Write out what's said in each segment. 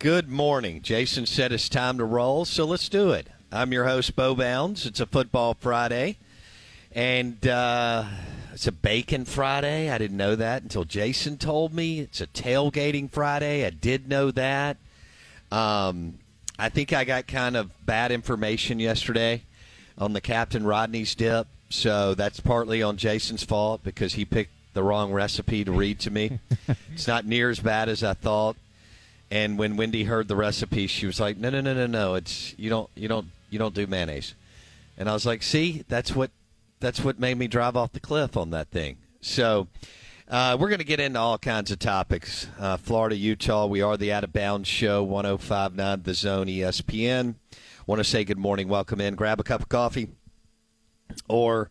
Good morning. Jason said it's time to roll, so let's do it. I'm your host, Bo Bounds. It's a football Friday, and uh, it's a bacon Friday. I didn't know that until Jason told me. It's a tailgating Friday. I did know that. Um, I think I got kind of bad information yesterday on the Captain Rodney's dip, so that's partly on Jason's fault because he picked the wrong recipe to read to me. it's not near as bad as I thought. And when Wendy heard the recipe, she was like, "No, no, no, no, no! It's you don't, you don't, you don't do mayonnaise." And I was like, "See, that's what, that's what made me drive off the cliff on that thing." So, uh, we're going to get into all kinds of topics. Uh, Florida, Utah. We are the Out of Bounds Show, 105.9 The Zone, ESPN. Want to say good morning, welcome in, grab a cup of coffee, or,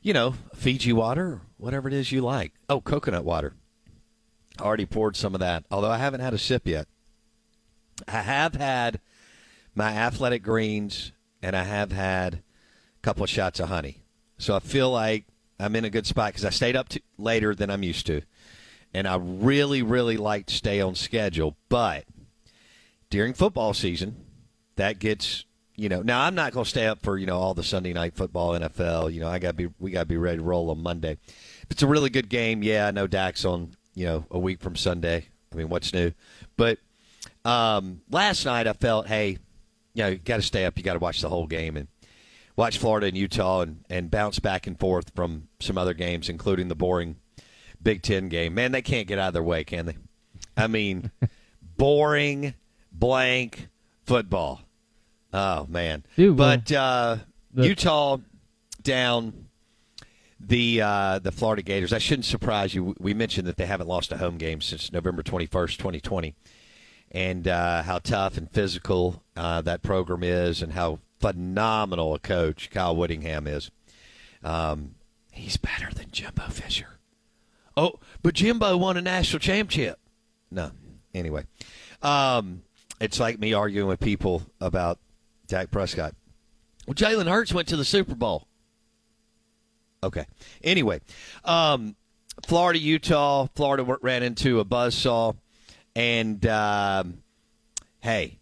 you know, Fiji water, whatever it is you like. Oh, coconut water. Already poured some of that, although I haven't had a sip yet. I have had my athletic greens and I have had a couple of shots of honey. So I feel like I'm in a good spot because I stayed up to, later than I'm used to. And I really, really like to stay on schedule. But during football season, that gets, you know, now I'm not going to stay up for, you know, all the Sunday night football, NFL. You know, I got to be, we got to be ready to roll on Monday. If it's a really good game, yeah, I know Dak's on, you know, a week from Sunday. I mean, what's new? But um, last night I felt, hey, you know, you got to stay up. You got to watch the whole game and watch Florida and Utah and, and bounce back and forth from some other games, including the boring Big Ten game. Man, they can't get out of their way, can they? I mean, boring, blank football. Oh man, Dude, but uh, the- Utah down the uh, the Florida Gators. That shouldn't surprise you. We mentioned that they haven't lost a home game since November twenty first, twenty twenty, and uh, how tough and physical uh, that program is, and how phenomenal a coach Kyle Whittingham is. Um, he's better than Jimbo Fisher. Oh, but Jimbo won a national championship. No, anyway, um, it's like me arguing with people about Dak Prescott. Well, Jalen Hurts went to the Super Bowl. Okay. Anyway, um, Florida, Utah. Florida ran into a buzzsaw. And, um, hey,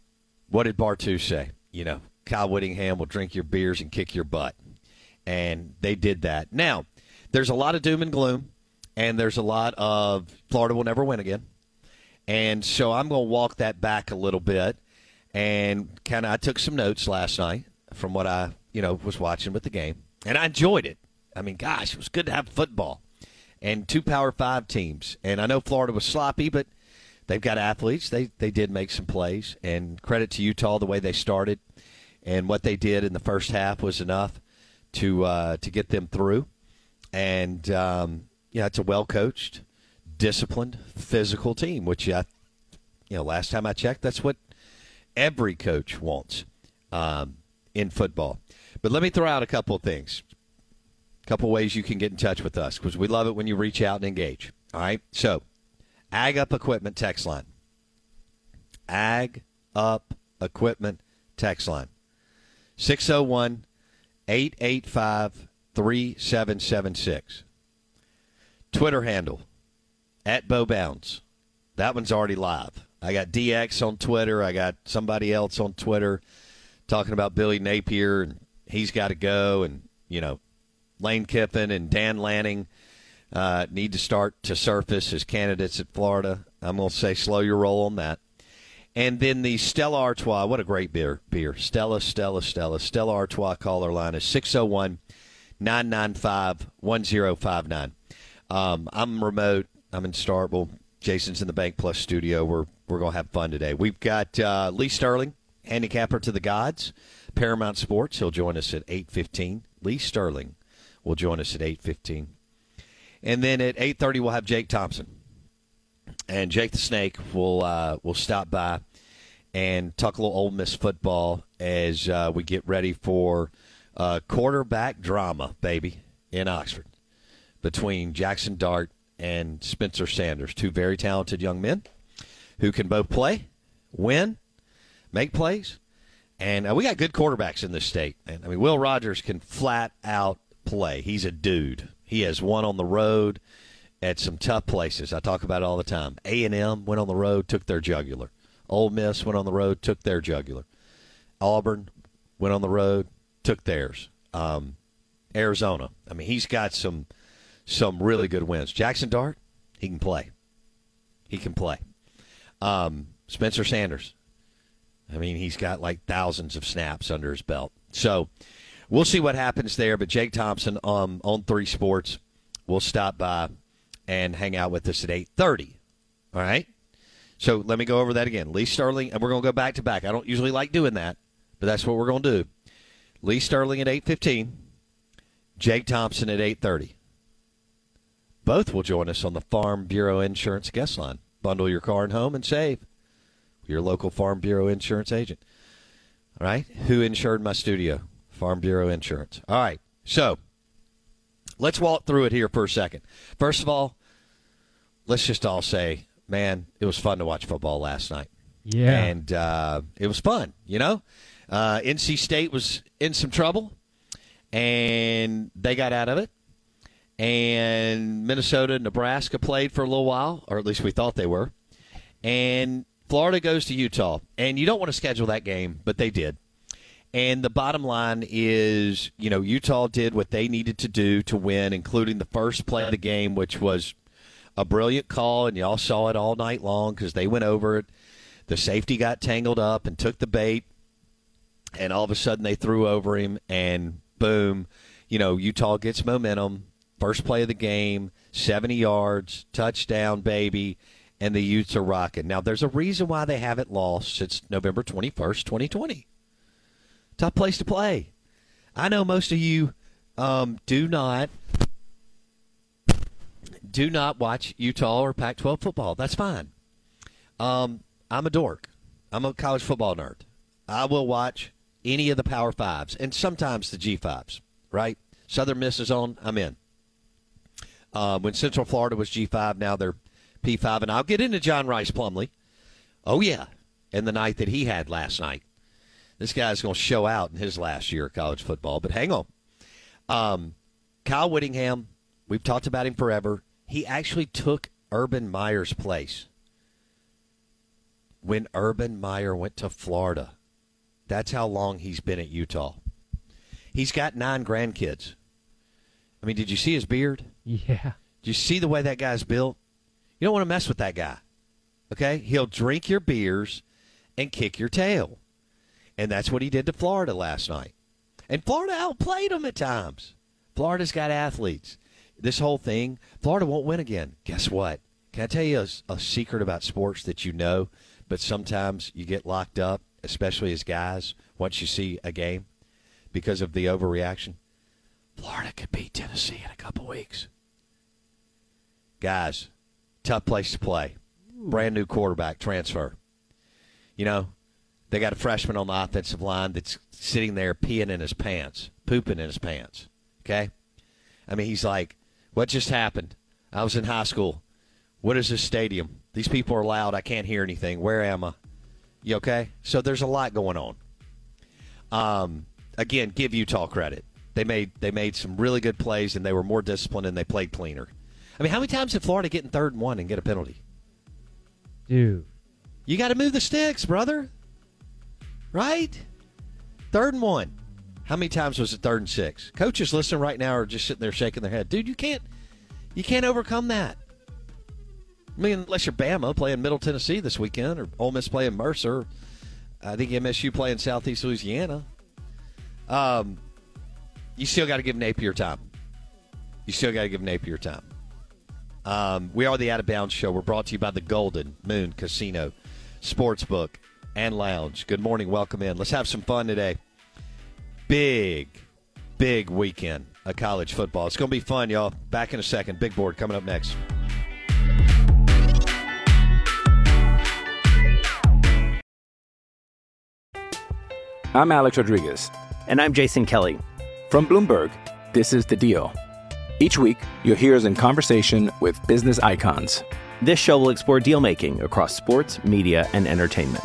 what did Bartu say? You know, Kyle Whittingham will drink your beers and kick your butt. And they did that. Now, there's a lot of doom and gloom, and there's a lot of Florida will never win again. And so I'm going to walk that back a little bit. And kind of, I took some notes last night from what I, you know, was watching with the game, and I enjoyed it. I mean, gosh, it was good to have football. and two Power Five teams. And I know Florida was sloppy, but they've got athletes. They they did make some plays, and credit to Utah the way they started and what they did in the first half was enough to uh, to get them through. And um, yeah, it's a well coached, disciplined, physical team, which I, you know, last time I checked, that's what every coach wants um, in football. But let me throw out a couple of things, couple ways you can get in touch with us because we love it when you reach out and engage. All right, so Ag Up Equipment text line. Ag Up Equipment text line. 601 885 3776. Twitter handle at Bo Bounds. That one's already live. I got DX on Twitter. I got somebody else on Twitter talking about Billy Napier and he's got to go. And, you know, Lane Kiffin and Dan Lanning uh, need to start to surface as candidates at Florida. I'm going to say slow your roll on that. And then the Stella Artois, what a great beer. beer. Stella, Stella, Stella. Stella Artois caller line is 601 995 1059. Um, I'm remote. I'm in Starkville. Jason's in the Bank Plus studio. We're, we're going to have fun today. We've got uh, Lee Sterling, handicapper to the gods, Paramount Sports. He'll join us at 8.15. Lee Sterling will join us at 8.15. And then at 8.30, we'll have Jake Thompson. And Jake the Snake will uh, will stop by and talk a little Ole Miss football as uh, we get ready for uh, quarterback drama, baby, in Oxford between Jackson Dart and Spencer Sanders, two very talented young men who can both play, win, make plays, and uh, we got good quarterbacks in this state. And I mean, Will Rogers can flat out play. He's a dude. He has won on the road at some tough places. I talk about it all the time. A and M went on the road, took their jugular. Ole Miss went on the road, took their jugular. Auburn went on the road, took theirs. Um, Arizona. I mean, he's got some some really good wins. Jackson Dart, he can play. He can play. Um, Spencer Sanders. I mean, he's got like thousands of snaps under his belt. So we'll see what happens there. But Jake Thompson um, on Three Sports will stop by and hang out with us at eight thirty. All right. So let me go over that again. Lee Sterling, and we're going to go back to back. I don't usually like doing that, but that's what we're going to do. Lee Sterling at 8:15, Jake Thompson at 8:30. Both will join us on the Farm Bureau Insurance guest line. Bundle your car and home and save. Your local Farm Bureau insurance agent. All right? Who insured my studio? Farm Bureau Insurance. All right. So, let's walk through it here for a second. First of all, let's just all say man, it was fun to watch football last night. Yeah. And uh, it was fun, you know? Uh, NC State was in some trouble, and they got out of it. And Minnesota and Nebraska played for a little while, or at least we thought they were. And Florida goes to Utah. And you don't want to schedule that game, but they did. And the bottom line is, you know, Utah did what they needed to do to win, including the first play of the game, which was a brilliant call, and y'all saw it all night long because they went over it. The safety got tangled up and took the bait, and all of a sudden they threw over him, and boom, you know, Utah gets momentum. First play of the game, 70 yards, touchdown, baby, and the Utes are rocking. Now, there's a reason why they haven't lost since November 21st, 2020. Tough place to play. I know most of you um, do not do not watch Utah or Pac 12 football. That's fine. Um, I'm a dork. I'm a college football nerd. I will watch any of the Power Fives and sometimes the G5s, right? Southern Miss is on, I'm in. Uh, when Central Florida was G5, now they're P5. And I'll get into John Rhys Plumlee. Oh, yeah. And the night that he had last night. This guy's going to show out in his last year of college football. But hang on. Um, Kyle Whittingham, we've talked about him forever. He actually took Urban Meyer's place when Urban Meyer went to Florida. That's how long he's been at Utah. He's got nine grandkids. I mean, did you see his beard? Yeah. Did you see the way that guy's built? You don't want to mess with that guy. Okay? He'll drink your beers and kick your tail. And that's what he did to Florida last night. And Florida outplayed him at times. Florida's got athletes. this whole thing, Florida won't win again. Guess what? Can I tell you a, a secret about sports that you know, but sometimes you get locked up, especially as guys, once you see a game because of the overreaction? Florida could beat Tennessee in a couple weeks. Guys, tough place to play. Brand new quarterback transfer. You know, they got a freshman on the offensive line that's sitting there peeing in his pants, pooping in his pants. Okay? I mean, he's like, what just happened? I was in high school. What is this stadium? These people are loud. I can't hear anything. Where am I? You okay? So there's a lot going on. Um, again, give Utah credit. They made they made some really good plays and they were more disciplined and they played cleaner. I mean, how many times did Florida get in third and one and get a penalty? Dude. You got to move the sticks, brother. Right? Third and one. How many times was it third and six? Coaches listening right now are just sitting there shaking their head. Dude, you can't you can't overcome that. I mean, unless you're Bama playing Middle Tennessee this weekend, or Ole Miss playing Mercer. I think MSU playing Southeast Louisiana. Um, you still got to give Napier time. You still got to give Napier time. Um, we are the Out of Bounds Show. We're brought to you by the Golden Moon Casino, Sportsbook, and Lounge. Good morning. Welcome in. Let's have some fun today. Big, big weekend of college football. It's going to be fun, y'all. Back in a second. Big board coming up next. I'm Alex Rodriguez. And I'm Jason Kelly. From Bloomberg, this is The Deal. Each week, you'll hear us in conversation with business icons. This show will explore deal making across sports, media, and entertainment.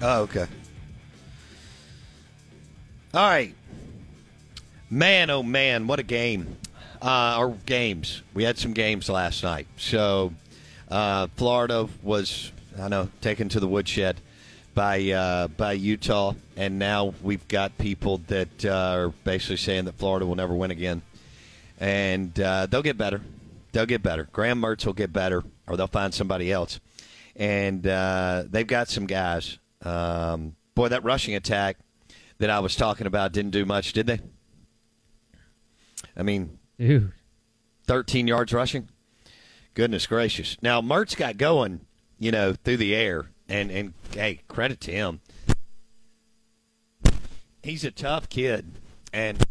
Oh, okay. All right. Man, oh man, what a game. Uh, or games. We had some games last night. So, uh, Florida was, I know, taken to the woodshed by uh, by Utah, and now we've got people that uh, are basically saying that Florida will never win again, and uh, they'll get better. They'll get better. Graham Mertz will get better, or they'll find somebody else, and uh, they've got some guys. Um, boy, that rushing attack that I was talking about didn't do much, did they? I mean, Dude. 13 yards rushing. Goodness gracious. Now, Mertz got going, you know, through the air, and, and hey, credit to him. He's a tough kid, and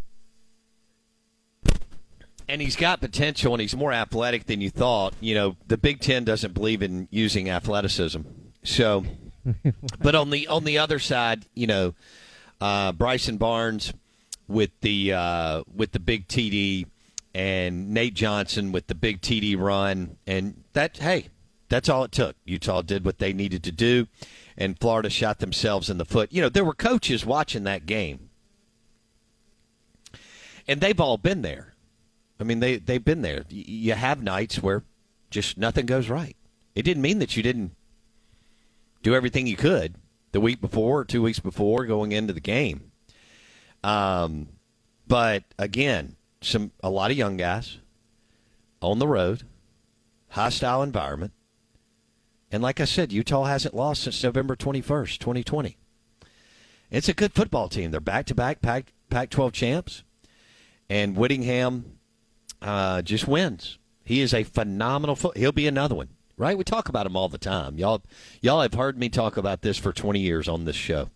and he's got potential, and he's more athletic than you thought. You know, the Big Ten doesn't believe in using athleticism, so. but on the on the other side, you know, uh, Bryson Barnes with the uh, with the big TD and Nate Johnson with the big TD run, and that hey, that's all it took. Utah did what they needed to do, and Florida shot themselves in the foot. You know, there were coaches watching that game, and they've all been there. I mean, they they've been there. You have nights where just nothing goes right. It didn't mean that you didn't do everything you could the week before or two weeks before going into the game. Um, but again, some a lot of young guys on the road, hostile environment. And like I said, Utah hasn't lost since November 21st, 2020. It's a good football team. They're back to back Pac 12 champs. And Whittingham uh, just wins. He is a phenomenal foot. He'll be another one, right? We talk about him all the time. Y'all, y'all have heard me talk about this for 20 years on this show.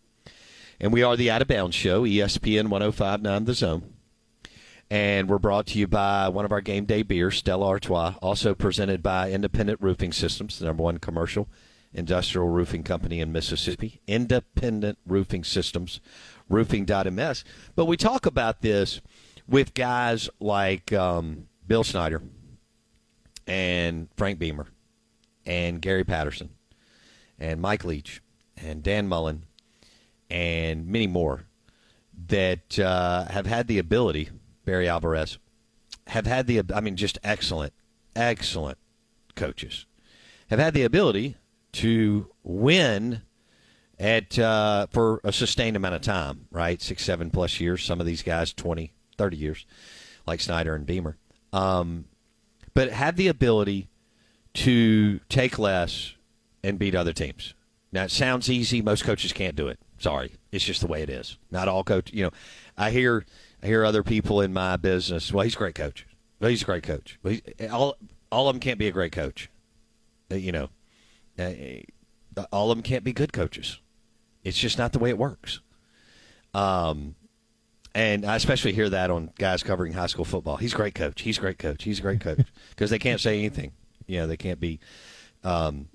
And we are the Out of Bounds Show, ESPN 1059 The Zone. And we're brought to you by one of our game day beers, Stella Artois, also presented by Independent Roofing Systems, the number one commercial industrial roofing company in Mississippi. Independent Roofing Systems, roofing.ms. But we talk about this with guys like um, Bill Snyder and Frank Beamer and Gary Patterson and Mike Leach and Dan Mullen and many more that uh, have had the ability – Barry Alvarez, have had the, I mean, just excellent, excellent coaches, have had the ability to win at uh, for a sustained amount of time, right? Six, seven plus years. Some of these guys, 20, 30 years, like Snyder and Beamer. Um, but have the ability to take less and beat other teams. Now, it sounds easy. Most coaches can't do it. Sorry. It's just the way it is. Not all coach. You know, I hear I hear other people in my business. Well, he's a great coach. Well, he's a great coach. Well, all all of them can't be a great coach. Uh, you know, uh, all of them can't be good coaches. It's just not the way it works. Um, and I especially hear that on guys covering high school football. He's a great coach. He's a great coach. He's a great coach because they can't say anything. You know, they can't be um,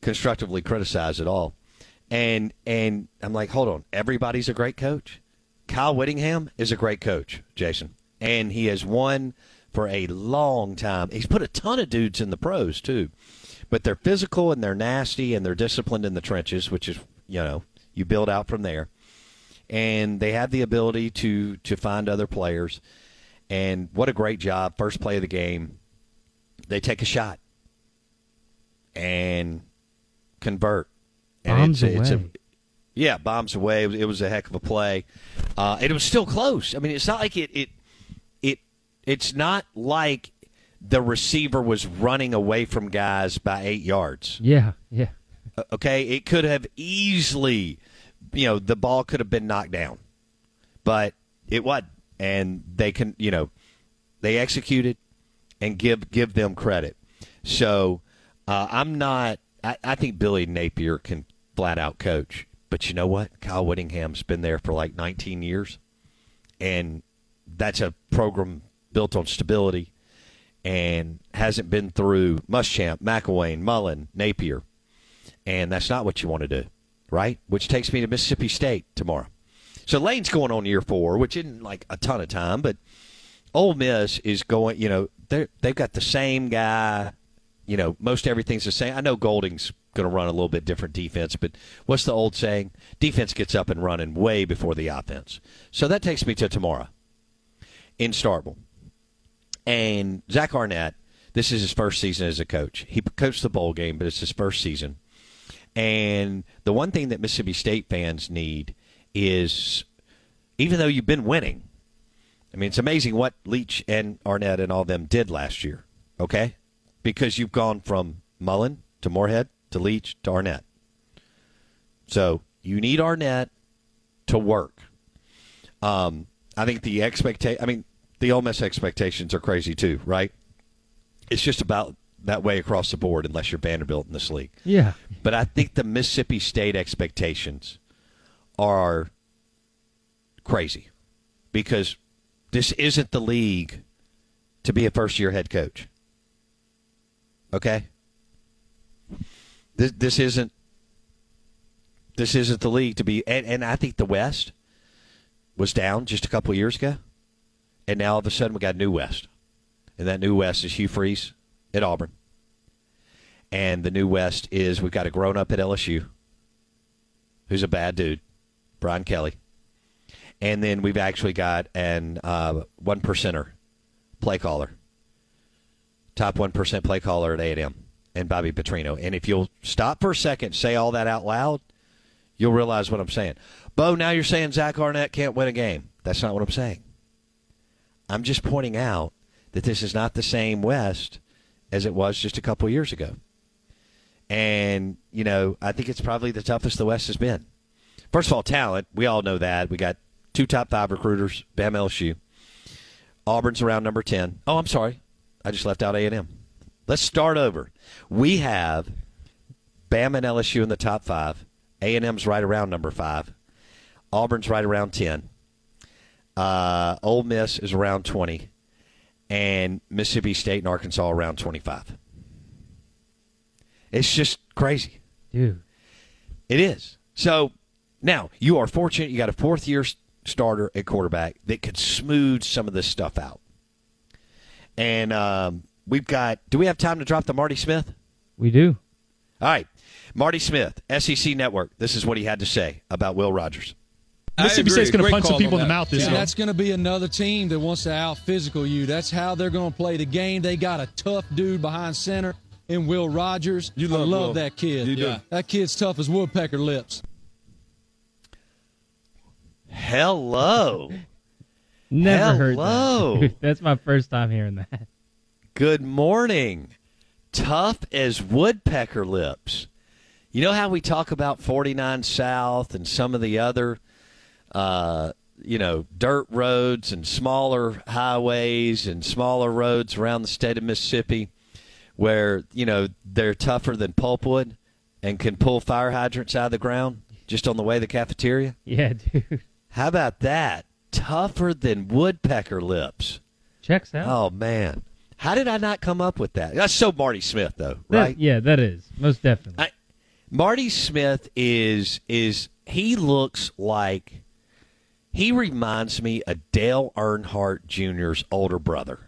constructively criticized at all. And and I'm like, hold on, everybody's a great coach. Kyle Whittingham is a great coach, Jason, and he has won for a long time. He's put a ton of dudes in the pros too, but they're physical and they're nasty and they're disciplined in the trenches, which is you know you build out from there, and they have the ability to to find other players. And what a great job! First play of the game, they take a shot and convert. And Bombs it's, away. it's a yeah, bombs away. It was, it was a heck of a play, uh, and it was still close. I mean, it's not like it it it it's not like the receiver was running away from guys by eight yards. Yeah, yeah. Okay, it could have easily, you know, the ball could have been knocked down, but it wasn't, and they can, you know, they executed and give give them credit. So uh, I'm not. I, I think Billy Napier can flat out coach. But you know what? Kyle Whittingham's been there for like 19 years, and that's a program built on stability and hasn't been through Muschamp, McElwain, Mullen, Napier, and that's not what you want to do, right? Which takes me to Mississippi State tomorrow. So Lane's going on year four, which isn't like a ton of time, but Ole Miss is going. You know, they they've got the same guy. You know, most everything's the same. I know Golding's going to run a little bit different defense. But what's the old saying? Defense gets up and running way before the offense. So that takes me to tomorrow in Starkville. And Zach Arnett, this is his first season as a coach. He coached the bowl game, but it's his first season. And the one thing that Mississippi State fans need is, even though you've been winning, I mean, it's amazing what Leach and Arnett and all them did last year, okay? Because you've gone from Mullen to Moorhead to Leach to Arnett. So you need Arnett to work. Um, I think the expectation. I mean, the Ole Miss expectations are crazy too, right? It's just about that way across the board, unless you're Vanderbilt in this league. Yeah. But I think the Mississippi State expectations are crazy because this isn't the league to be a first year head coach. Okay? This this isn't this isn't the league to be and, and I think the West was down just a couple of years ago. And now all of a sudden we got a new West. And that new West is Hugh Freeze at Auburn. And the new West is we've got a grown up at LSU who's a bad dude, Brian Kelly. And then we've actually got an uh, one percenter play caller, top one percent play caller at A and M, and Bobby Petrino. And if you'll stop for a second, say all that out loud, you'll realize what I'm saying. Bo, now you're saying Zach Arnett can't win a game. That's not what I'm saying. I'm just pointing out that this is not the same West as it was just a couple years ago. And, you know, I think it's probably the toughest the West has been. First of all, talent. We all know that. We got two top five recruiters, Bama LSU. Auburn's around number 10. Oh, I'm sorry. I just left out A&M. Let's start over. We have Bama and LSU in the top five. A&M's right around number five. Auburn's right around 10. Uh, Ole Miss is around 20. And Mississippi State and Arkansas around 25. It's just crazy. Dude. It is. So now you are fortunate you got a fourth year starter at quarterback that could smooth some of this stuff out. And um, we've got, do we have time to drop the Marty Smith? We do. All right. Marty Smith, SEC Network. This is what he had to say about Will Rogers. Mississippi State's going to punch some people in the mouth this yeah, year. That's going to be another team that wants to out physical you. That's how they're going to play the game. They got a tough dude behind center in Will Rogers. You love I love Will. that kid. You do. That kid's tough as woodpecker lips. Hello. Never heard Hello. that. That's my first time hearing that. Good morning. Tough as woodpecker lips. You know how we talk about 49 South and some of the other, uh, you know, dirt roads and smaller highways and smaller roads around the state of Mississippi where, you know, they're tougher than pulpwood and can pull fire hydrants out of the ground just on the way to the cafeteria? Yeah, dude. How about that? Tougher than woodpecker lips. Checks out. Oh man, how did I not come up with that? That's so Marty Smith, though, That- right? yeah, that is most definitely. I, Marty Smith is is he looks like he reminds me of Dale Earnhardt Jr.'s older brother.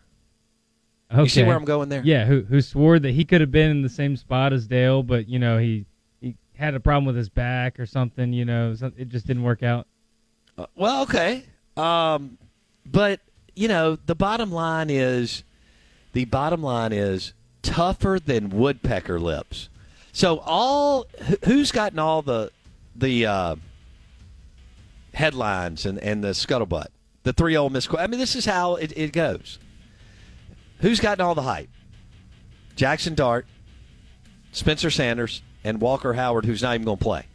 okay. You see where I'm going there? Yeah, who who swore that he could have been in the same spot as Dale, but you know he he had a problem with his back or something. You know, it just didn't work out. Uh, well, okay, um, but you know the bottom line is the bottom line is tougher than woodpecker lips. So all who's gotten all the the uh, headlines and, and the scuttlebutt, the three Ole Miss. I mean, this is how it, it goes. Who's gotten all the hype? Jackson Dart, Spencer Sanders, and Walker Howard, who's not even going to play.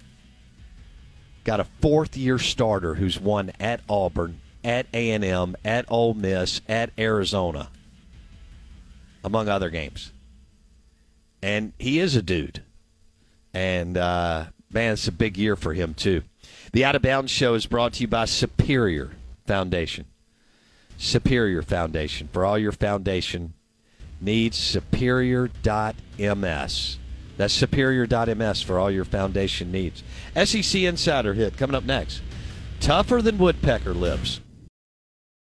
Got a fourth year starter who's won at Auburn, at A and M, at Ole Miss, at Arizona, among other games. And he is a dude. And uh, man, it's a big year for him too. The Out of Bounds Show is brought to you by Superior Foundation. Superior Foundation for all your foundation needs. Superior.ms. That's superior.ms for all your foundation needs. SEC Insider hit coming up next. Tougher than woodpecker lips.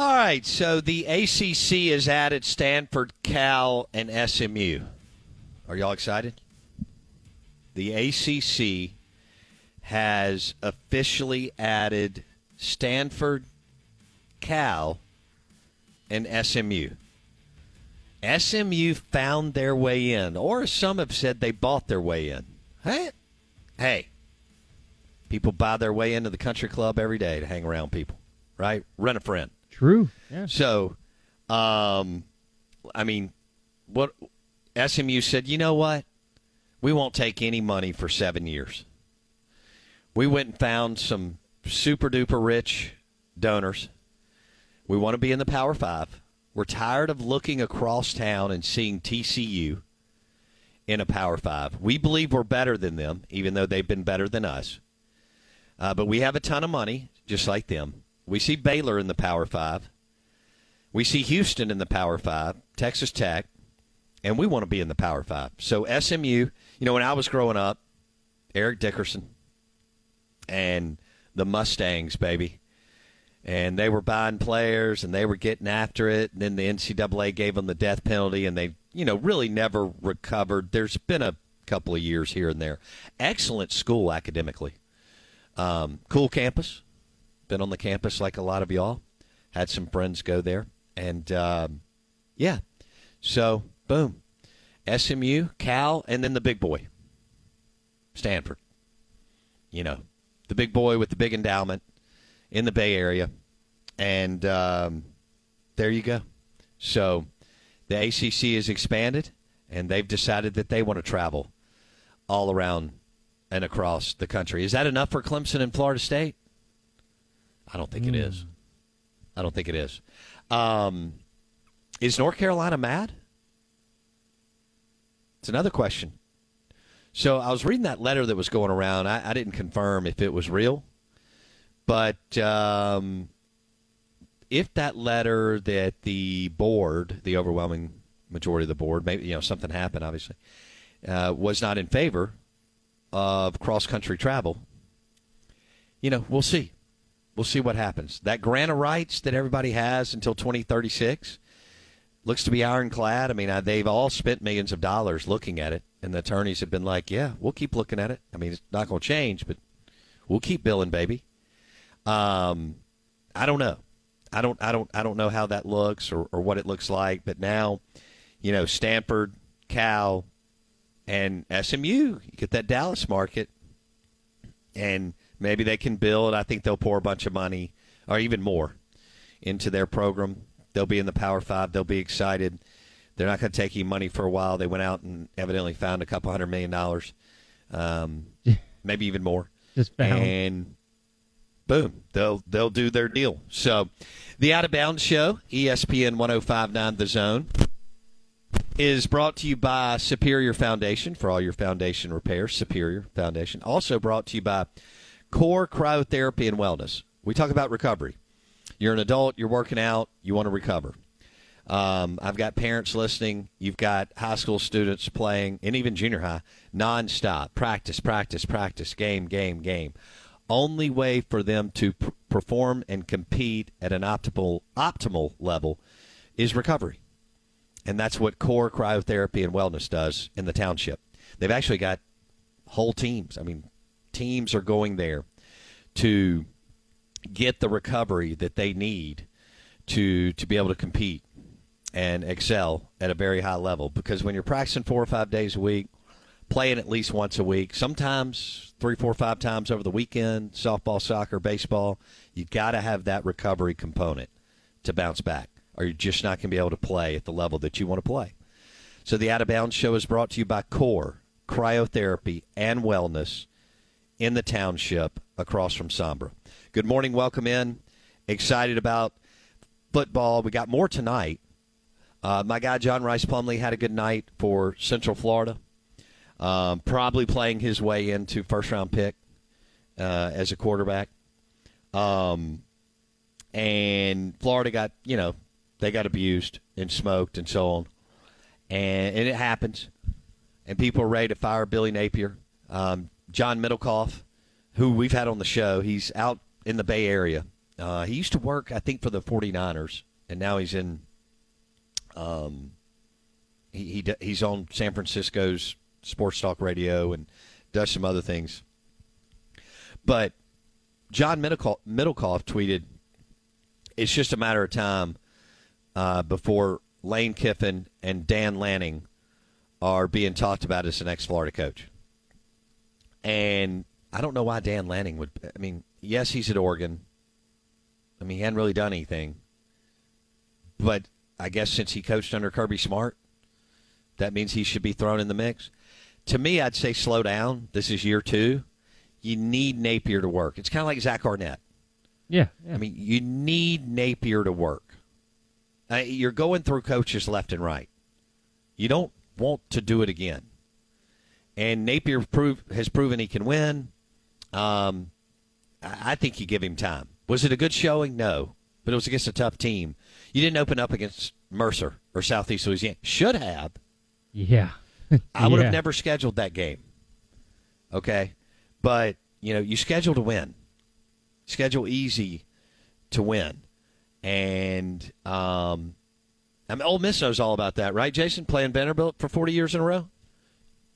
All right, so the ACC has added Stanford, Cal, and SMU. Are y'all excited? The ACC has officially added Stanford, Cal, and SMU. SMU found their way in, or some have said, they bought their way in. Hey, hey, people buy their way into the country club every day to hang around people, right? Rent a friend. True. Yeah. So, um, I mean, what SMU said, you know what? We won't take any money for seven years. We went and found some super duper rich donors. We want to be in the Power Five. We're tired of looking across town and seeing TCU in a Power Five. We believe we're better than them, even though they've been better than us. Uh, but we have a ton of money, just like them. We see Baylor in the Power Five. We see Houston in the Power Five, Texas Tech, and we want to be in the Power Five. So SMU, you know, when I was growing up, Eric Dickerson and the Mustangs, baby. And they were buying players and they were getting after it. And then the NCAA gave them the death penalty and they, you know, really never recovered. There's been a couple of years here and there. Excellent school academically. Um, cool campus. Been on the campus like a lot of y'all. Had some friends go there. And um, yeah, so boom. SMU, Cal, and then the big boy, Stanford. You know, the big boy with the big endowment in the Bay Area. And um, there you go. So the ACC is expanded, and they've decided that they want to travel all around and across the country. Is that enough for Clemson and Florida State? I don't think mm. it is. I don't think it is. Um, is North Carolina mad? It's another question. So I was reading that letter that was going around. I, I didn't confirm if it was real, but um, if that letter that the board, the overwhelming majority of the board, maybe you know something happened, obviously, uh, was not in favor of cross country travel, you know, we'll see. We'll see what happens. That grant of rights that everybody has until 2036 looks to be ironclad. I mean, they've all spent millions of dollars looking at it, and the attorneys have been like, "Yeah, we'll keep looking at it. I mean, it's not going to change, but we'll keep billing, baby." Um, I don't know. I don't. I don't. I don't know how that looks or, or what it looks like. But now, you know, Stanford, Cal, and SMU, you get that Dallas market, and maybe they can build. I think they'll pour a bunch of money or even more into their program They'll be in the Power Five. They'll be excited. They're not going to take any money for a while. They went out and evidently found a couple hundred million dollars, um, maybe even more. Just found. And boom, they'll they'll do their deal. So, the Out of Bounds Show, ESPN 105.9 The Zone, is brought to you by Superior Foundation for all your foundation repairs. Superior Foundation. Also brought to you by Core Cryotherapy and Wellness. We talk about recovery. You're an adult, you're working out, you want to recover. Um, I've got parents listening. You've got high school students playing, and even junior high, nonstop. Practice, practice, practice, game, game, game. Only way for them to pr- perform and compete at an optimal optimal level is recovery, and that's what Core Cryotherapy and Wellness does in the township. They've actually got whole teams. I mean, teams are going there to get the recovery that they need to to be able to compete and excel at a very high level. Because when you're practicing four or five days a week, playing at least once a week, sometimes three, four, five times over the weekend, softball, soccer, baseball, you got to have that recovery component to bounce back, or you're just not going to be able to play at the level that you want to play. So the Out of Bounds Show is brought to you by Core Cryotherapy and Wellness in the township across from Sombra. Good morning. Welcome in. Excited about football. We got more tonight. Uh, my guy John Rhys Plumlee had a good night for Central Florida. Um, probably playing his way into first round pick uh, as a quarterback. Um, and Florida got you know they got abused and smoked and so on, and, and it happens. And people are ready to fire Billy Napier. Um, John Middlekauff, who we've had on the show, he's out in the Bay Area. Uh, he used to work, I think, for the 49ers, and now he's in. Um, he, he he's on San Francisco's Sports Talk Radio and does some other things. But John Middlekauff tweeted, "It's just a matter of time uh, before Lane Kiffin and Dan Lanning are being talked about as the next Florida coach." And I don't know why Dan Lanning would. I mean, yes, he's at Oregon. I mean, he hadn't really done anything. But I guess since he coached under Kirby Smart, that means he should be thrown in the mix. To me, I'd say slow down. This is year two. You need Napier to work. It's kind of like Zach Arnett. Yeah, yeah. I mean, you need Napier to work. Uh, you're going through coaches left and right. You don't want to do it again. And Napier prove, has proven he can win. Um, I think you give him time. Was it a good showing? No, but it was against a tough team. You didn't open up against Mercer or Southeast Louisiana. Should have. Yeah. I would Yeah. have never scheduled that game. Okay, but you know, you schedule to win. Schedule easy to win, and um, I mean, Ole Miss knows all about that, right? Jason playing Vanderbilt for forty years in a row.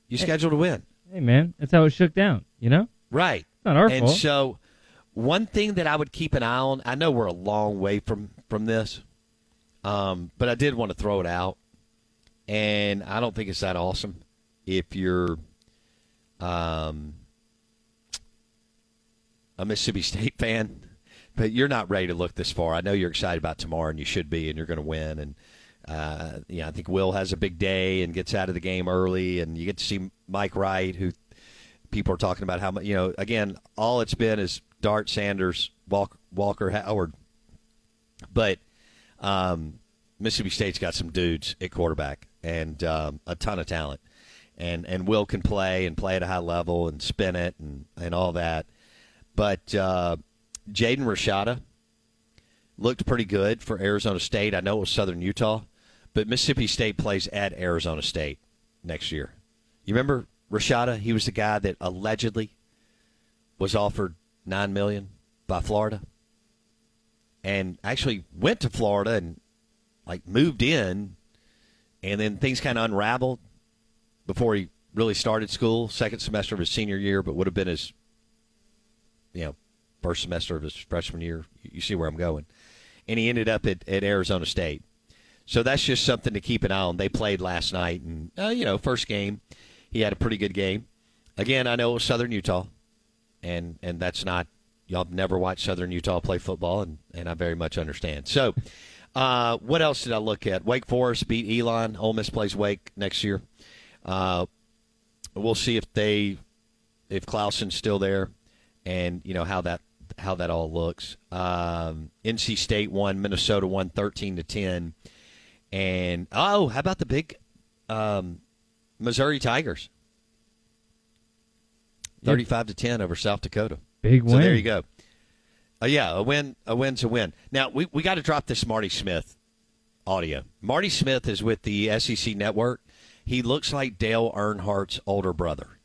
You schedule to win. Hey, man, that's how it shook down. You know, Right. It's not our and fault. so, one thing that I would keep an eye on. I know we're a long way from from this, um, but I did want to throw it out, and I don't think it's that awesome if you're um, a Mississippi State fan, but you're not ready to look this far. I know you're excited about tomorrow, and you should be, and you're going to win. And uh, yeah, I think Will has a big day and gets out of the game early, and you get to see Mike Wright, who people are talking about how much you know. Again, all it's been is Dart Sanders, Walker, Walker Howard, but um, Mississippi State's got some dudes at quarterback and um, a ton of talent, and and Will can play and play at a high level and spin it and and all that. But uh, Jaden Rashada looked pretty good for Arizona State. I know it was Southern Utah, but Mississippi State plays at Arizona State next year. You remember Rashada? He was the guy that allegedly was offered nine million by Florida, and actually went to Florida and like moved in, and then things kind of unraveled before he really started school. Second semester of his senior year, but would have been his you know first semester of his freshman year. You see where I'm going, and he ended up at, at Arizona State. So that's just something to keep an eye on. They played last night, and uh, you know, first game, he had a pretty good game. Again, I know it was Southern Utah, and and that's not y'all never watched Southern Utah play football, and and I very much understand. So, uh, what else did I look at? Wake Forest beat Elon. Ole Miss plays Wake next year. Uh, we'll see if they if Clawson's still there, and you know how that how that all looks. Um, NC State won, Minnesota won thirteen to ten, and oh, how about the big um, Missouri Tigers? Thirty-five to ten over South Dakota. Big win. So there you go. Uh, yeah, a win. A win's a win. Now we we got to drop this Marty Smith audio. Marty Smith is with the SEC Network. He looks like Dale Earnhardt's older brother.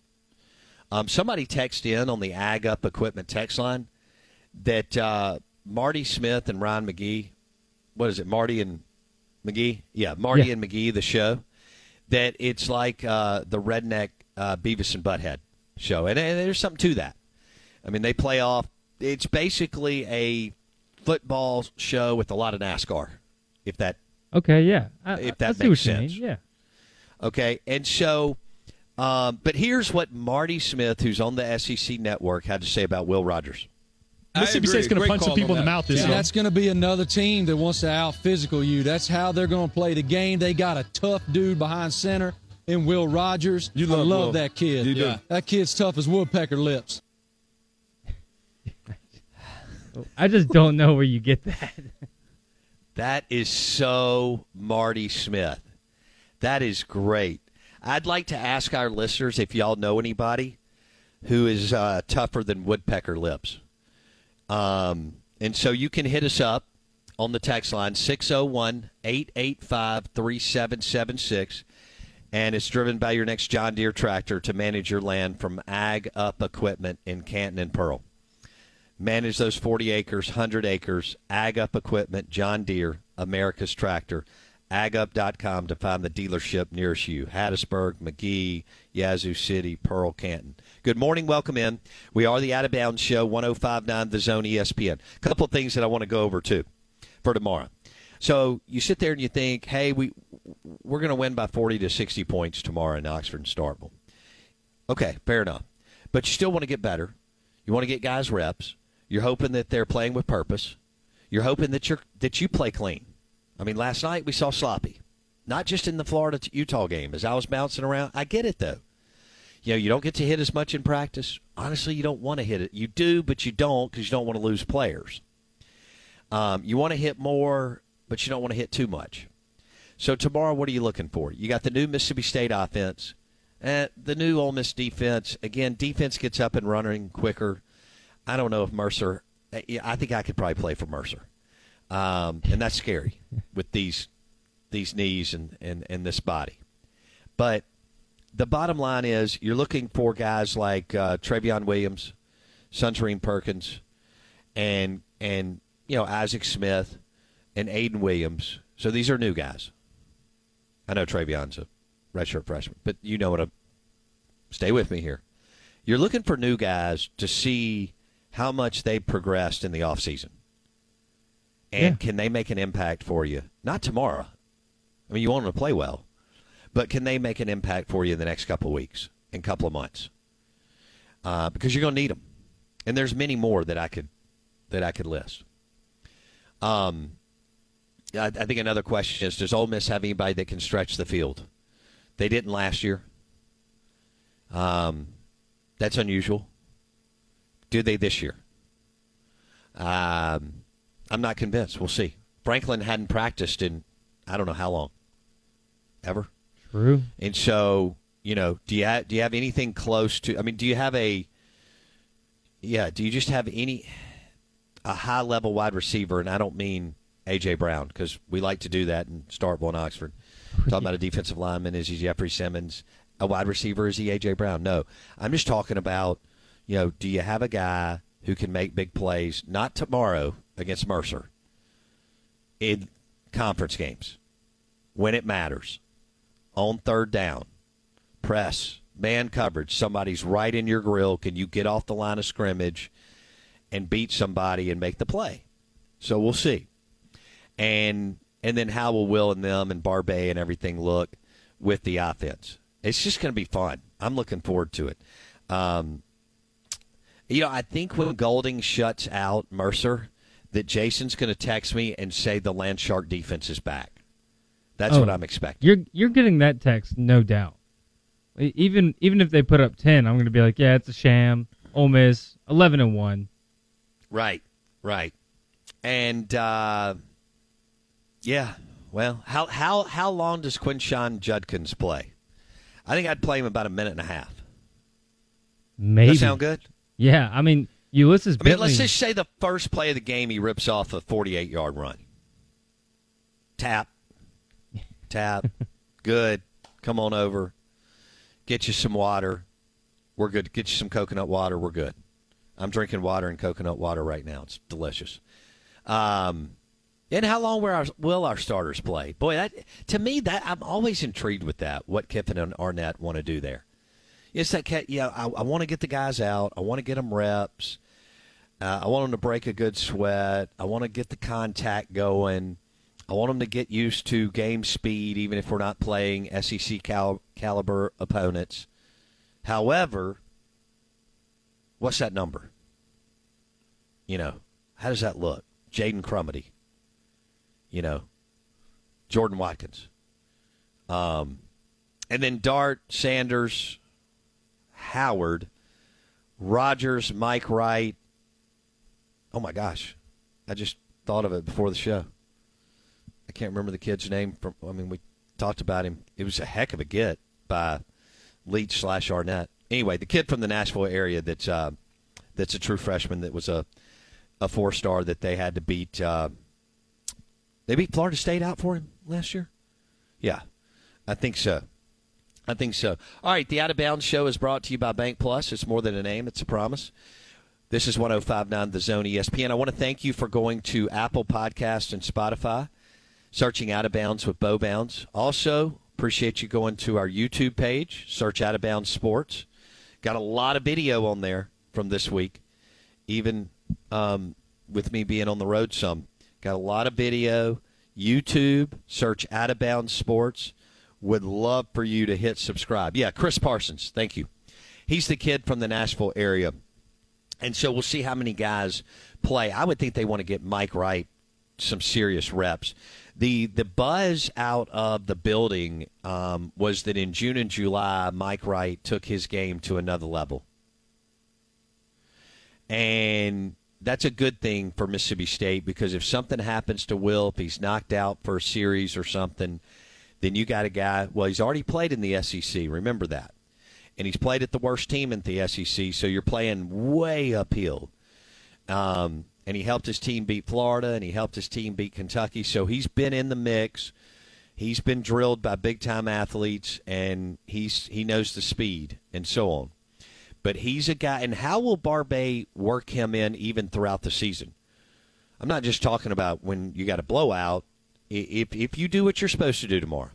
Um, somebody texted in on the Ag Up Equipment text line that uh, Marty Smith and Ryan McGee, what is it, Marty and McGee? Yeah, Marty Yeah. and McGee, the show. That it's like uh, the redneck uh, Beavis and Butthead show, and, and there's something to that. I mean, they play off. It's basically a football show with a lot of NASCAR, if that Okay, yeah. I, if I that see makes sense. mean. Yeah. Okay, and so, um, but here's what Marty Smith, who's on the SEC network, had to say about Will Rogers. Mississippi State's going to punch some people in the mouth this Yeah, year. that's going to be another team that wants to out physical you. That's how they're going to play the game. They got a tough dude behind center in Will Rogers. You I love love Will. that kid. You do. That kid's tough as woodpecker lips. I just don't know where you get that. That is so Marty Smith. That is great. I'd like to ask our listeners if y'all know anybody who is uh, tougher than woodpecker lips. Um, and so you can hit us up on the text line 601 885 3776. And it's driven by your next John Deere tractor to manage your land from Ag Up Equipment in Canton and Pearl. Manage those 40 acres, 100 acres, Ag Up Equipment, John Deere, America's Tractor. AgUp.com to find the dealership nearest you. Hattiesburg, Magee, Yazoo City, Pearl, Canton. Good morning. Welcome in. We are the Out of Bounds Show, 1059 The Zone ESPN. A couple of things that I want to go over, too, for tomorrow. So you sit there and you think, hey, we, we're going to win by 40 to 60 points tomorrow in Oxford and Starkville. Okay, fair enough. But you still want to get better. You want to get guys reps. You're hoping that they're playing with purpose. You're hoping that you're that you play clean. I mean, last night we saw sloppy. not just in the Florida Utah game. As I was bouncing around, I get it though. You know, you don't get to hit as much in practice. Honestly, you don't want to hit it. You do, but you don't because you don't want to lose players. Um, you want to hit more, but you don't want to hit too much. So tomorrow, what are you looking for? You got the new Mississippi State offense, and the new Ole Miss defense. Again, defense gets up and running quicker. I don't know if Mercer. I think I could probably play for Mercer, um, and that's scary with these these knees and, and, and this body. But the bottom line is you're looking for guys like uh, Trevion Williams, Suntarine Perkins, and and you know Isaac Smith and Aiden Williams. So these are new guys. I know Trevion's a redshirt freshman, but you know what? I'm, stay with me here. You're looking for new guys to see how much they progressed in the offseason. And yeah. can they make an impact for you? Not tomorrow. I mean, you want them to play well, but can they make an impact for you in the next couple of weeks and couple of months? Uh, because you're going to need them, and there's many more that I could that I could list. Um, I, I think another question is: Does Ole Miss have anybody that can stretch the field? They didn't last year. Um, that's unusual. Do they this year? Um, I'm not convinced. We'll see. Franklin hadn't practiced in I don't know how long ever. True. And so, you know, do you have, do you have anything close to? I mean, do you have a? Yeah. Do you just have any a high level wide receiver? And I don't mean AJ Brown because we like to do that in Starkville and Oxford. Talking about a defensive lineman is he Jeffrey Simmons? A wide receiver is he AJ Brown? No, I'm just talking about. You know, do you have a guy who can make big plays? Not tomorrow against Mercer. In conference games, when it matters on third down, press, man coverage, somebody's right in your grill. Can you get off the line of scrimmage and beat somebody and make the play? So we'll see. And and then how will Will and them and Barbay and everything look with the offense? It's just going to be fun. I'm looking forward to it. Um, you know, I think when Golding shuts out Mercer, that Jason's going to text me and say the Land Shark defense is back. That's oh, what I'm expecting. You're you're getting that text, no doubt. Even even if they put up ten, I'm going to be like, yeah, it's a sham. Ole Miss, eleven and one. Right, right, and uh, yeah. Well, how how how long does Quinshon Judkins play? I think I'd play him about a minute and a half. Maybe. Does that sound good? Yeah, I mean Ulysses. I mean, let's just say the first play of the game, he rips off a 48 yard run. Tap, tap, good. Come on over. Get you some water. We're good. Get you some coconut water. We're good. I'm drinking water and coconut water right now. It's delicious. Um, and how long will our, will our starters play? Boy, that to me that I'm always intrigued with that. What Kiffin and Arnett want to do there. It's that cat. yeah. I, I want to get the guys out. I want to get them reps. Uh, I want them to break a good sweat. I want to get the contact going. I want them to get used to game speed, even if we're not playing SEC cal- caliber opponents. However, what's that number? You know, how does that look? Jaden Crumedy. You know, Jordan Watkins. Um, and then Dart, Sanders, Howard, Rogers, Mike Wright. Oh my gosh, I just thought of it before the show. I can't remember the kid's name. From I mean, we talked about him. It was a heck of a get by Leach slash Arnett. Anyway, the kid from the Nashville area that's uh, that's a true freshman that was a a four star that they had to beat. Uh, they beat Florida State out for him last year. Yeah, I think so. I think so. All right, the Out of Bounds show is brought to you by Bank Plus. It's more than a name; it's a promise. This is 1059 The Zone ESPN. I want to thank you for going to Apple Podcast and Spotify searching Out of Bounds with Bo Bounds. Also, appreciate you going to our YouTube page, search Out of Bounds Sports. Got a lot of video on there from this week, even um, with me being on the road some. Got a lot of video. YouTube, search Out of Bounds Sports. Would love for you to hit subscribe. Yeah, Chris Parsons, thank you. He's the kid from the Nashville area. And so we'll see how many guys play. I would think they want to get Mike Wright some serious reps the the buzz out of the building um, was that in June and July, Mike Wright took his game to another level, and that's a good thing for Mississippi State because if something happens to Will, if he's knocked out for a series or something, then you got a guy. Well, he's already played in the SEC. Remember that, and he's played at the worst team in the SEC. So you're playing way uphill. Um, and he helped his team beat Florida, and he helped his team beat Kentucky. So he's been in the mix. He's been drilled by big time athletes, and he's he knows the speed and so on. But he's a guy, and how will Barbay work him in even throughout the season? I'm not just talking about when you got a blowout. If if you do what you're supposed to do tomorrow,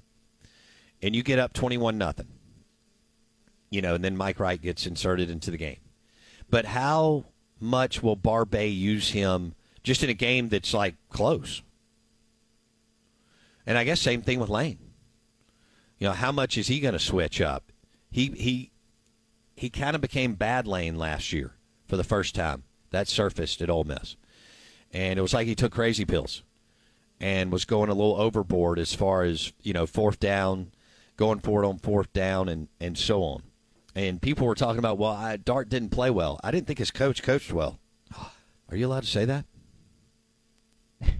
and you get up 21 nothing, you know, and then Mike Wright gets inserted into the game. But how much will Barbay use him just in a game that's like close? And I guess same thing with Lane. You know, how much is he going to switch up? He he he kind of became bad Lane last year for the first time. That surfaced at Ole Miss, and it was like he took crazy pills and was going a little overboard as far as you know fourth down, going for it on fourth down, and and so on. And people were talking about, well, I, Dart didn't play well. I didn't think his coach coached well. Are you allowed to say that?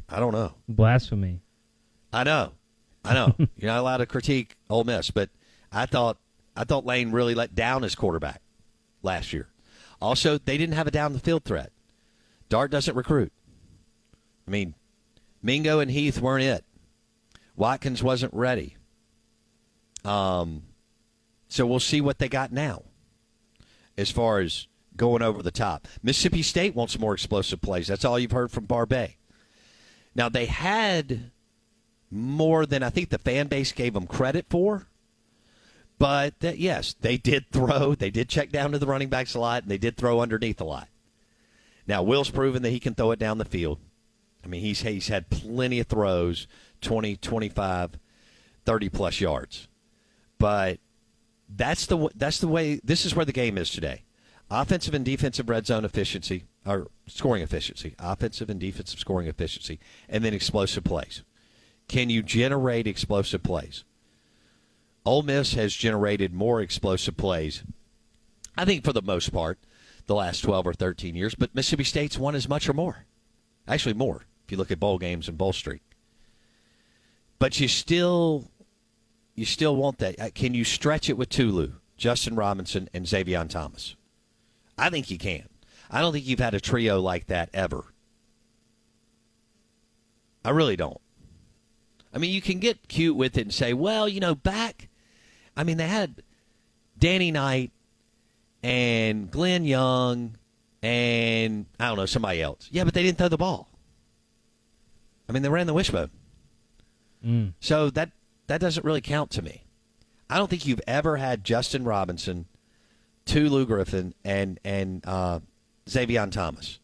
I don't know. Blasphemy. I know. I know. You're not allowed to critique Ole Miss, but I thought I thought Lane really let down his quarterback last year. Also, they didn't have a down the field threat. Dart doesn't recruit. I mean, Mingo and Heath weren't it. Watkins wasn't ready. Um, so we'll see what they got now as far as going over the top. Mississippi State wants more explosive plays. That's all you've heard from Barbay. Now, they had more than I think the fan base gave them credit for. But that, yes, they did throw. They did check down to the running backs a lot, and they did throw underneath a lot. Now, Will's proven that he can throw it down the field. I mean, he's, he's had plenty of throws 20, 25, 30 plus yards. But that's the that's the way. This is where the game is today. Offensive and defensive red zone efficiency, or scoring efficiency, offensive and defensive scoring efficiency, and then explosive plays. Can you generate explosive plays? Ole Miss has generated more explosive plays, I think, for the most part, the last 12 or 13 years, but Mississippi State's won as much or more. Actually, more, if you look at bowl games and bowl streak. But you still you still want that. Uh, can you stretch it with Tulu, Justin Robinson, and Xavier Thomas? I think you can. I don't think you've had a trio like that ever. I really don't. I mean, you can get cute with it and say, well, you know, back, I mean, they had Danny Knight and Glenn Young and, I don't know, somebody else. Yeah, but they didn't throw the ball. I mean, they ran the wishbone. Mm. So that that doesn't really count to me. I don't think you've ever had Justin Robinson, Tulu Griffin, and and uh, Xavier Thomas,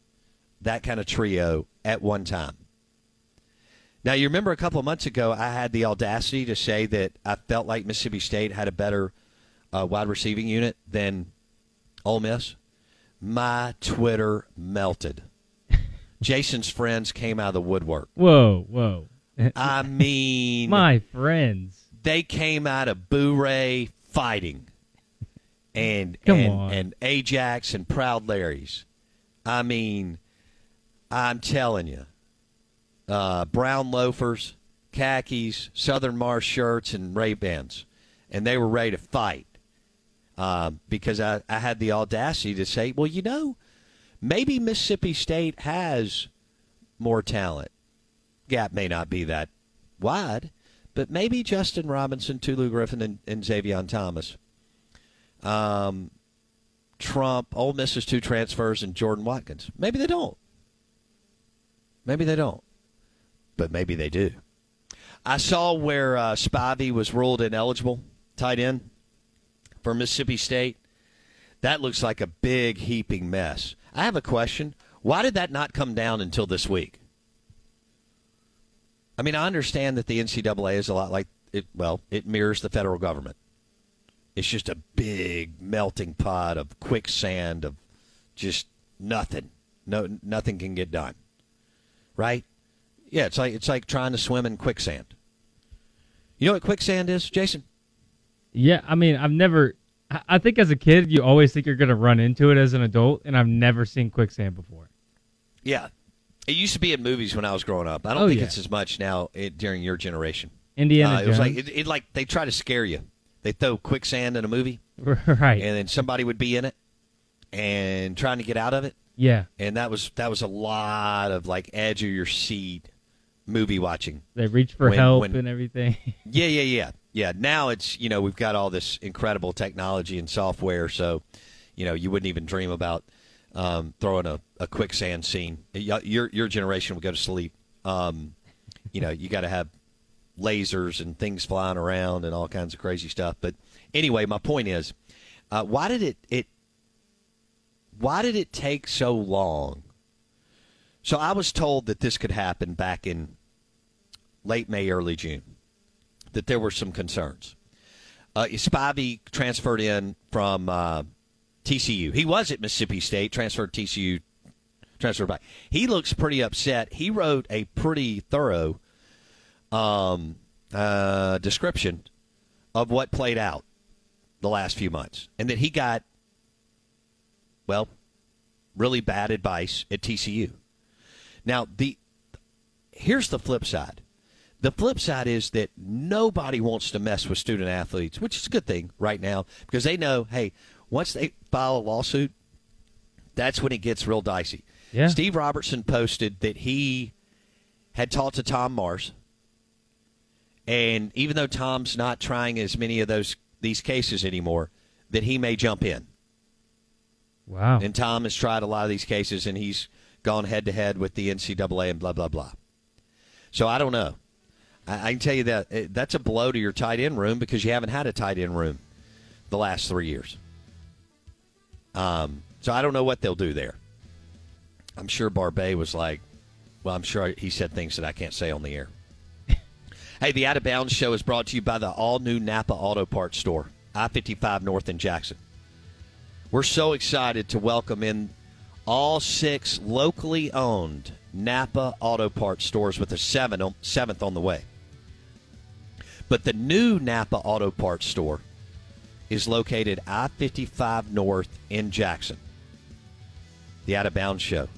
that kind of trio at one time. Now you remember a couple of months ago, I had the audacity to say that I felt like Mississippi State had a better uh, wide receiving unit than Ole Miss. My Twitter melted. Jason's friends came out of the woodwork. Whoa, whoa. I mean, my friends. They came out of Bouré fighting, and Come and, on. and Ajax and Proud Larry's. I mean, I'm telling you, uh, brown loafers, khakis, Southern Marsh shirts, and Ray Bans, and they were ready to fight. Uh, because I, I had the audacity to say, well, you know, maybe Mississippi State has more talent gap may not be that wide, but maybe Justin Robinson, Tulu Griffin, and, and Xavier Thomas. Um, Trump, Ole Miss's two transfers, and Jordan Watkins. Maybe they don't. Maybe they don't. But maybe they do. I saw where uh, Spivey was ruled ineligible, tight end for Mississippi State. That looks like a big heaping mess. I have a question. Why did that not come down until this week? I mean, I understand that the NCAA is a lot like it. Well, it mirrors the federal government. It's just a big melting pot of quicksand of just nothing. No, nothing can get done. Right? Yeah, it's like it's like trying to swim in quicksand. You know what quicksand is, Jason? Yeah, I mean, I've never. I- think as a kid, you always think you're going to run into it as an adult, and I've never seen quicksand before. Yeah, it used to be in movies when I was growing up. I don't Oh, think yeah. it's as much now it, during your generation. Indiana Uh, it was like it, it like they try to scare you. They throw quicksand in a movie, right? and then somebody would be in it and trying to get out of it. Yeah, and that was that was a lot of like edge of your seat movie watching. they reach for When- help when- and everything. Yeah, yeah, yeah, yeah. Now it's you know we've got all this incredible technology and software, so you know you wouldn't even dream about um, throwing a, a quicksand scene. Your your generation would go to sleep. Um, you know you got to have lasers and things flying around and all kinds of crazy stuff. But anyway, my point is, uh, why did it it why did it take so long? So I was told that this could happen back in late May, early June that there were some concerns. Uh, Spivey transferred in from uh, TCU. He was at Mississippi State, transferred TCU, transferred back. He looks pretty upset. He wrote a pretty thorough um, uh, description of what played out the last few months, and that he got, well, really bad advice at TCU. Now the here's the flip side. The flip side is that nobody wants to mess with student athletes, which is a good thing right now because they know, hey, once they file a lawsuit, that's when it gets real dicey. Yeah. Steve Robertson posted that he had talked to Tom Mars, and even though Tom's not trying as many of those these cases anymore, that he may jump in. Wow. And Tom has tried a lot of these cases, and he's gone head to head with the NCAA and blah blah blah. So I don't know. I, I can tell you that eh, that's a blow to your tight end room because you haven't had a tight end room the last three years. Um, so I don't know what they'll do there. I'm sure Barbay was like, well, I'm sure he said things that I can't say on the air. hey, the Out of Bounds show is brought to you by the all new Napa Auto Parts Store, I 55 North in Jackson. We're so excited to welcome in all six locally owned Napa Auto Parts stores with a seven, seventh on the way. But the new Napa Auto Parts store is located I 55 North in Jackson. The Out of Bounds Show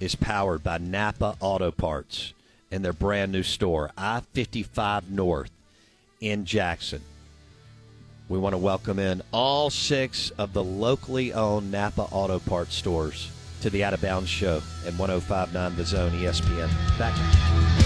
is powered by Napa Auto Parts and their brand new store, I 55 North in Jackson. We want to welcome in all six of the locally owned Napa Auto Parts stores to the Out of Bounds Show at 1059 The Zone ESPN. Back.